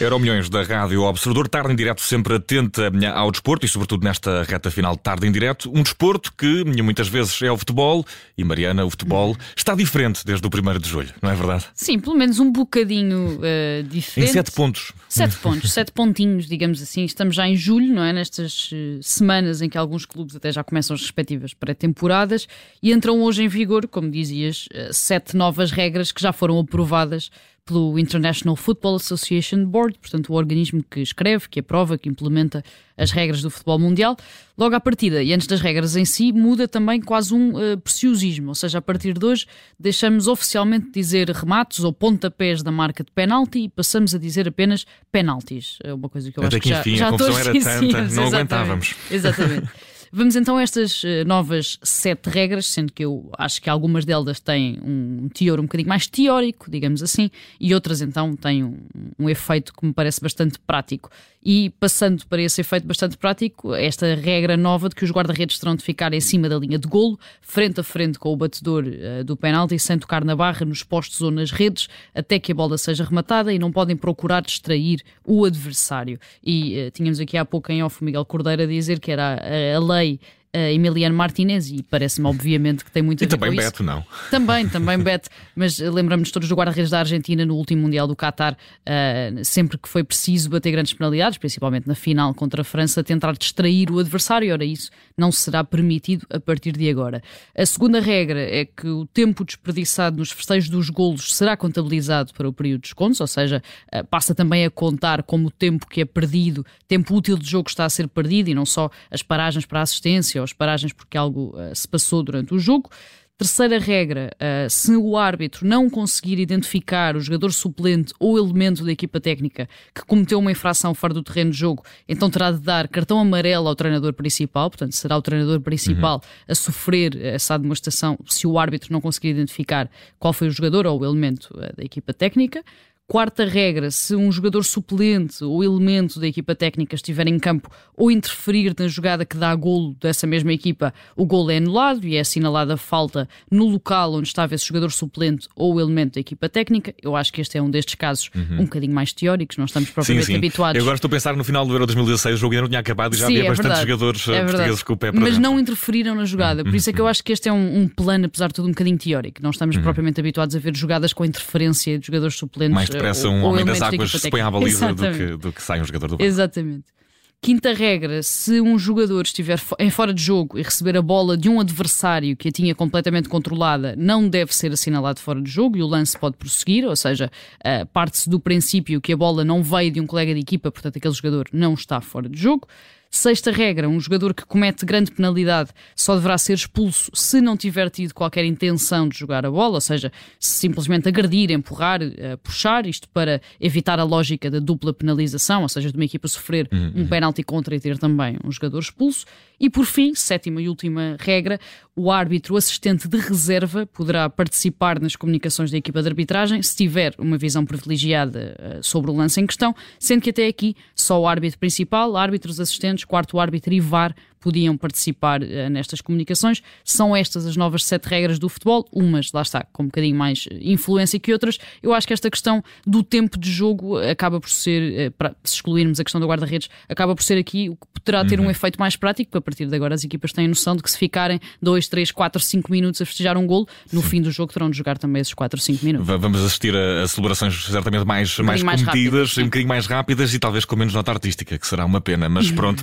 Euro Milhões da Rádio Observador, tarde em direto sempre atenta ao desporto e sobretudo nesta reta final de tarde em direto, um desporto que muitas vezes é o futebol e Mariana, o futebol está diferente desde o 1 de julho, não é verdade? Sim, pelo menos um bocadinho uh, diferente. Em sete pontos. Sete pontos, sete pontinhos, digamos assim. Estamos já em julho, não é? Nestas uh, semanas em que alguns clubes até já começam as respectivas pré-temporadas e entram hoje em vigor, como dizias, uh, sete novas regras que já foram aprovadas pelo International Football Association Board, portanto, o organismo que escreve, que aprova, que implementa as regras do futebol mundial. Logo à partida, e antes das regras em si, muda também quase um uh, preciosismo, ou seja, a partir de hoje deixamos oficialmente dizer remates ou pontapés da marca de penalti e passamos a dizer apenas penaltis. É uma coisa que eu Até acho que, enfim, já, já a confusão todos era tanta, não exatamente, aguentávamos. Exatamente. Vamos então a estas eh, novas sete regras, sendo que eu acho que algumas delas têm um teor um bocadinho mais teórico, digamos assim, e outras então têm um, um efeito que me parece bastante prático. E passando para esse efeito bastante prático, esta regra nova de que os guarda-redes terão de ficar em cima da linha de golo, frente a frente com o batedor uh, do penalti, sem tocar na barra, nos postos ou nas redes, até que a bola seja rematada e não podem procurar distrair o adversário. E uh, tínhamos aqui há pouco em off o Miguel Cordeiro a dizer que era a, a lei Emiliano Martinez e parece-me obviamente que tem muito a ver e também com Beto, isso. não? Também, também Beto, mas lembramos todos do guarda-redes da Argentina no último Mundial do Qatar, uh, sempre que foi preciso bater grandes penalidades, principalmente na final contra a França, tentar distrair o adversário, ora isso não será permitido a partir de agora. A segunda regra é que o tempo desperdiçado nos festejos dos golos será contabilizado para o período de descontos, ou seja, uh, passa também a contar como o tempo que é perdido, tempo útil de jogo está a ser perdido e não só as paragens para a assistência ou as paragens porque algo uh, se passou durante o jogo. Terceira regra: uh, se o árbitro não conseguir identificar o jogador suplente ou elemento da equipa técnica que cometeu uma infração fora do terreno de jogo, então terá de dar cartão amarelo ao treinador principal, portanto, será o treinador principal uhum. a sofrer essa demonstração se o árbitro não conseguir identificar qual foi o jogador ou o elemento uh, da equipa técnica. Quarta regra: se um jogador suplente ou elemento da equipa técnica estiver em campo ou interferir na jogada que dá golo dessa mesma equipa, o golo é anulado e é assinalada a falta no local onde estava esse jogador suplente ou elemento da equipa técnica. Eu acho que este é um destes casos uhum. um bocadinho mais teóricos, não estamos propriamente sim, sim. habituados. Eu agora estou a pensar no final do Euro 2016, o jogo ainda não tinha acabado e já sim, havia é bastantes verdade. jogadores é portugueses com o pé para Mas dentro. não interferiram na jogada, por isso é que eu Uhum. acho que este é um, um plano, apesar de tudo, um bocadinho teórico. Não estamos propriamente habituados a ver jogadas com interferência de jogadores suplentes. Mais depressa ou, um homem das águas se põe à baliza do que, do que sai um jogador do banco. Exatamente. Quinta regra: se um jogador estiver em fora de jogo e receber a bola de um adversário que a tinha completamente controlada, não deve ser assinalado fora de jogo e o lance pode prosseguir, ou seja, eh, parte-se do princípio que a bola não veio de um colega de equipa, portanto, aquele jogador não está fora de jogo. Sexta regra: um jogador que comete grande penalidade só deverá ser expulso se não tiver tido qualquer intenção de jogar a bola, ou seja, se simplesmente agredir, empurrar, eh, puxar, isto para evitar a lógica da dupla penalização, ou seja, de uma equipa sofrer um penalti contra e ter também um jogador expulso. E por fim, sétima e última regra: o árbitro assistente de reserva poderá participar nas comunicações da equipa de arbitragem se tiver uma visão privilegiada eh, sobre o lance em questão, sendo que até aqui só o árbitro principal, árbitros assistentes, quarto árbitro e VAR podiam participar eh, nestas comunicações. São estas as novas sete regras do futebol, umas, lá está, com um bocadinho mais influência que outras. Eu acho que esta questão do tempo de jogo acaba por ser, eh, para, se excluirmos a questão do guarda-redes, acaba por ser aqui o que poderá ter um efeito mais prático, porque a partir de agora as equipas têm a noção de que se ficarem 2, 3, 4, 5 minutos a festejar um golo, no fim do jogo terão de jogar também esses 4, 5 minutos. Va- Vamos assistir a, a celebrações certamente mais, mais mais cometidas, rápidas, sim. um bocadinho mais rápidas e talvez com menos nota artística, que será uma pena, Uhum. mas pronto.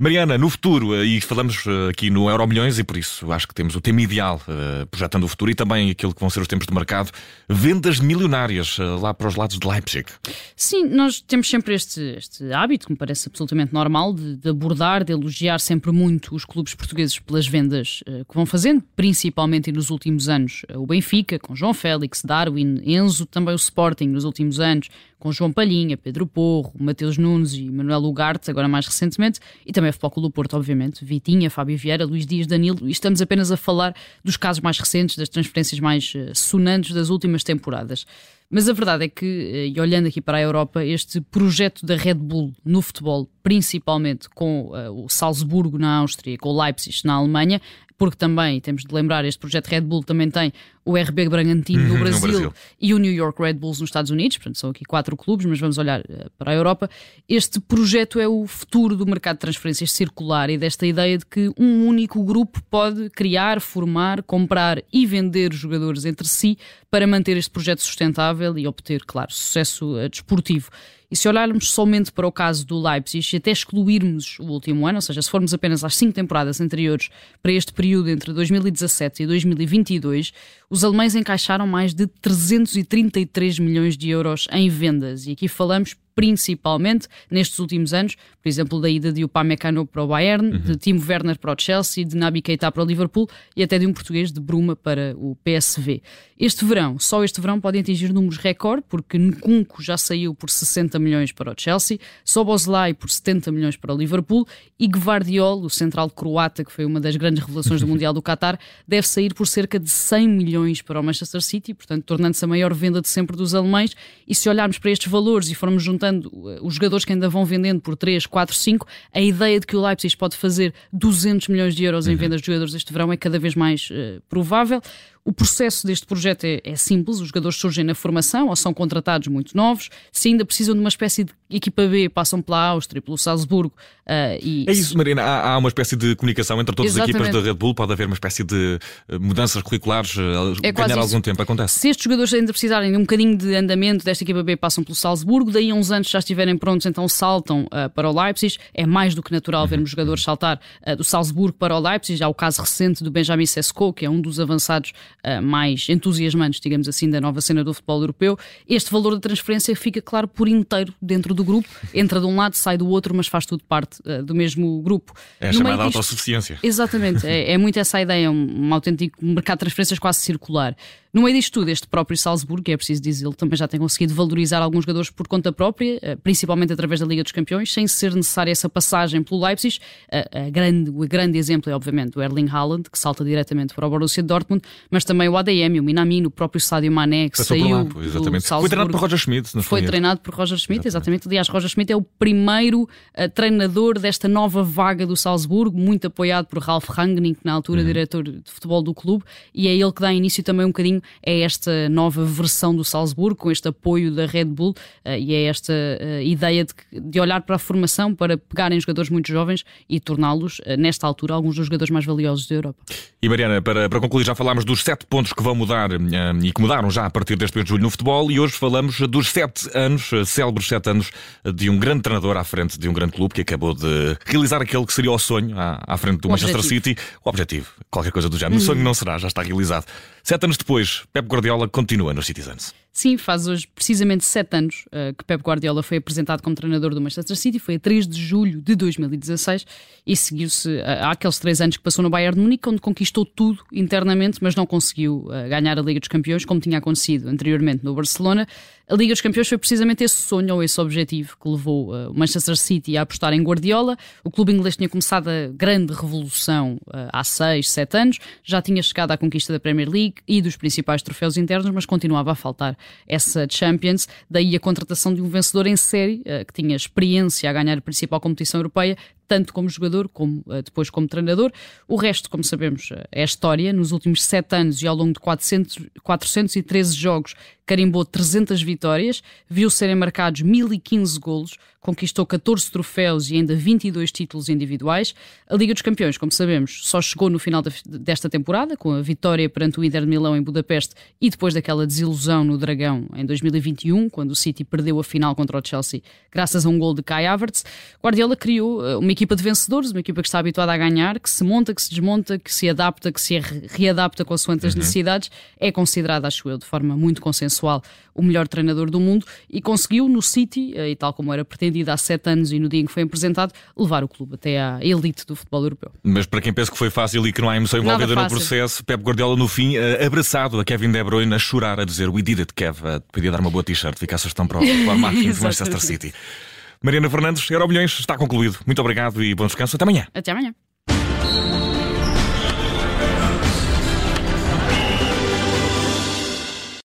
Mariana, no futuro, eh, e falamos eh, aqui no Euro Milhões, e por isso acho que temos o tema ideal, eh, projetando o futuro e também aquilo que vão ser os tempos de mercado, vendas milionárias lá para os lados de Leipzig. Sim, nós temos sempre este, este hábito, que me parece absolutamente normal, de, de abordar, de elogiar sempre muito os clubes portugueses pelas vendas que vão fazendo, principalmente nos últimos anos o Benfica, com João Félix, Darwin, Enzo, também o Sporting nos últimos anos, com João Palhinha, Pedro Porro, Mateus Nunes e Manuel Ugarte, agora mais recentemente, e também o Futebol do Porto, obviamente, Vitinha, Fábio Vieira, Luís Dias, Danilo, e estamos apenas a falar dos casos mais recentes, das transferências mais eh, sonantes das últimas temporadas. Mas a verdade é que, eh, e olhando aqui para a Europa, este projeto da Red Bull no futebol, principalmente com eh, o Salzburgo na Áustria, com o Leipzig na Alemanha, porque também, temos de lembrar, este projeto Red Bull também tem o RB Bragantino no, Brasil, no Brasil, e o New York Red Bulls nos Estados Unidos, portanto são aqui quatro clubes, mas vamos olhar uh, para a Europa. Este projeto é o futuro do mercado de transferências circular e desta ideia de que um único grupo pode criar, formar, comprar e vender jogadores entre si para manter este projeto sustentável e obter, claro, sucesso uh, desportivo. E se olharmos somente para o caso do Leipzig e até excluirmos o último ano, ou seja, se formos apenas às cinco temporadas anteriores para este período entre 2017 e 2022, os alemães encaixaram mais de 333 milhões de euros em vendas. E aqui falamos principalmente nestes últimos anos, por exemplo, da ida de Upamecano para o Bayern, uhum. de Timo Werner para o Chelsea, de Naby Keita para o Liverpool e até de um português de Bruma para o PSV. Este verão, só este verão, podem atingir números recorde, porque Nkunku já saiu por 60 milhões para o Chelsea, Soboslai por 70 milhões para o Liverpool e Gvardiol, o central croata, que foi uma das grandes revelações do Mundial do Qatar, deve sair por cerca de 100 milhões para o Manchester City, portanto, tornando-se a maior venda de sempre dos alemães. E se olharmos para estes valores e formos juntando eh, os jogadores que ainda vão vendendo por 3, 4, 5, a ideia de que o Leipzig pode fazer 200 milhões de euros em uhum. vendas de jogadores este verão é cada vez mais uh, provável. O processo deste projeto é, é, simples: os jogadores surgem na formação ou são contratados muito novos. Se ainda precisam de uma espécie de equipa B, passam pela Áustria, pelo Salzburgo. Uh, e... É isso, Marina. Há, há, uma espécie de comunicação entre todas Exatamente. as equipas da Red Bull. Pode haver uma espécie de eh, mudanças curriculares, eh, é ganhar algum tempo. Acontece. Se estes jogadores ainda precisarem de um bocadinho de andamento desta equipa B, passam pelo Salzburgo. Daí a uns anos já estiverem prontos, então saltam uh, para o Leipzig. É mais do que natural uhum. vermos jogadores saltar uh, do Salzburgo para o Leipzig. Há o caso recente do Benjamin Sesko, que é um dos avançados uh, mais entusiasmantes, digamos assim, da nova cena do futebol europeu. Este valor da transferência fica, claro, por inteiro dentro do grupo. Entra de um lado, sai do outro, mas faz tudo parte uh, do mesmo grupo. É a no chamada disto, autossuficiência. Exatamente, é, é, muito essa ideia, um, um autêntico mercado de transferências quase circular. No meio disto tudo, este próprio Salzburgo, que é preciso dizer, também já tem conseguido valorizar alguns jogadores por conta própria, eh, principalmente através da Liga dos Campeões, sem ser necessária essa passagem pelo Leipzig. A, grande, o grande exemplo é, obviamente, o Erling Haaland, que salta diretamente para o Borussia Dortmund, mas também o ADM, o Minamino, o próprio Sadio Mané, que Passou saiu lá, exatamente. Foi treinado por Roger Schmidt. Não foi treinado por Roger Schmidt, exatamente. exatamente. Aliás, Roger Schmidt é o primeiro uh, treinador desta nova vaga do Salzburgo, muito apoiado por Ralf Rangnick, na altura uhum. diretor de futebol do clube, e é ele que dá início também um bocadinho a esta nova versão do Salzburgo, com este apoio da Red Bull, uh, e é esta uh, ideia de, de, olhar para a formação para pegarem jogadores muito jovens e torná-los, uh, nesta altura, alguns dos jogadores mais valiosos da Europa. E Mariana, para, para concluir, já falámos dos sete pontos que vão mudar e que mudaram já a partir deste mês de julho no futebol, e hoje falamos dos sete anos, célebres sete anos, de um grande treinador à frente de um grande clube que acabou de realizar aquele que seria o sonho à, à frente do o Manchester objetivo. City. O objetivo, qualquer coisa do género. Uhum. O sonho não será, já está realizado. Sete anos depois, Pep Guardiola continua nos Citizens. Sim, faz hoje precisamente sete anos uh, que Pep Guardiola foi apresentado como treinador do Manchester City, foi a 3 de julho de 2016 e seguiu-se uh, aqueles três anos que passou no Bayern de Munique, onde conquistou tudo internamente, mas não conseguiu uh, ganhar a Liga dos Campeões, como tinha acontecido anteriormente no Barcelona. A Liga dos Campeões foi precisamente esse sonho ou esse objetivo que levou uh, o Manchester City a apostar em Guardiola. O clube inglês tinha começado a grande revolução há seis, sete anos, já tinha chegado à conquista da Premier League e dos principais troféus internos, mas continuava a faltar essa Champions, daí a contratação de um vencedor em série, eh, que tinha experiência a ganhar a principal competição europeia, tanto como jogador como uh, depois como treinador. O resto, como sabemos, uh, é história. Nos últimos sete anos e ao longo de 400, 413 jogos, carimbou 300 vitórias, viu serem marcados 1015 golos, conquistou 14 troféus e ainda 22 títulos individuais. A Liga dos Campeões, como sabemos, só chegou no final desta temporada, com a vitória perante o Inter de Milão em Budapeste e depois daquela desilusão no Dragão em 2021, quando o City perdeu a final contra o Chelsea, graças a um gol de Kai Havertz. Guardiola criou uma equipa de vencedores, uma equipa que está habituada a ganhar, que se monta, que se desmonta, que se adapta, que se readapta consoante as uhum. necessidades, é considerada, acho eu, de forma muito consensual, o melhor treinador do mundo e conseguiu no City, eh, e tal como era pretendido há sete anos e no dia em que foi apresentado, levar o clube até à elite do futebol europeu. Mas para quem pensa que foi fácil e que não há emoção envolvida no processo, Pep Guardiola no fim, eh, abraçado a Kevin De Bruyne, a chorar, a dizer We did it, Kev, podia dar uma boa t-shirt, ficasse tão para o, para o marketing Manchester City. Mariana Fernandes, Euro Milhões está concluído. Muito obrigado e bom descanso. Até amanhã. Até amanhã.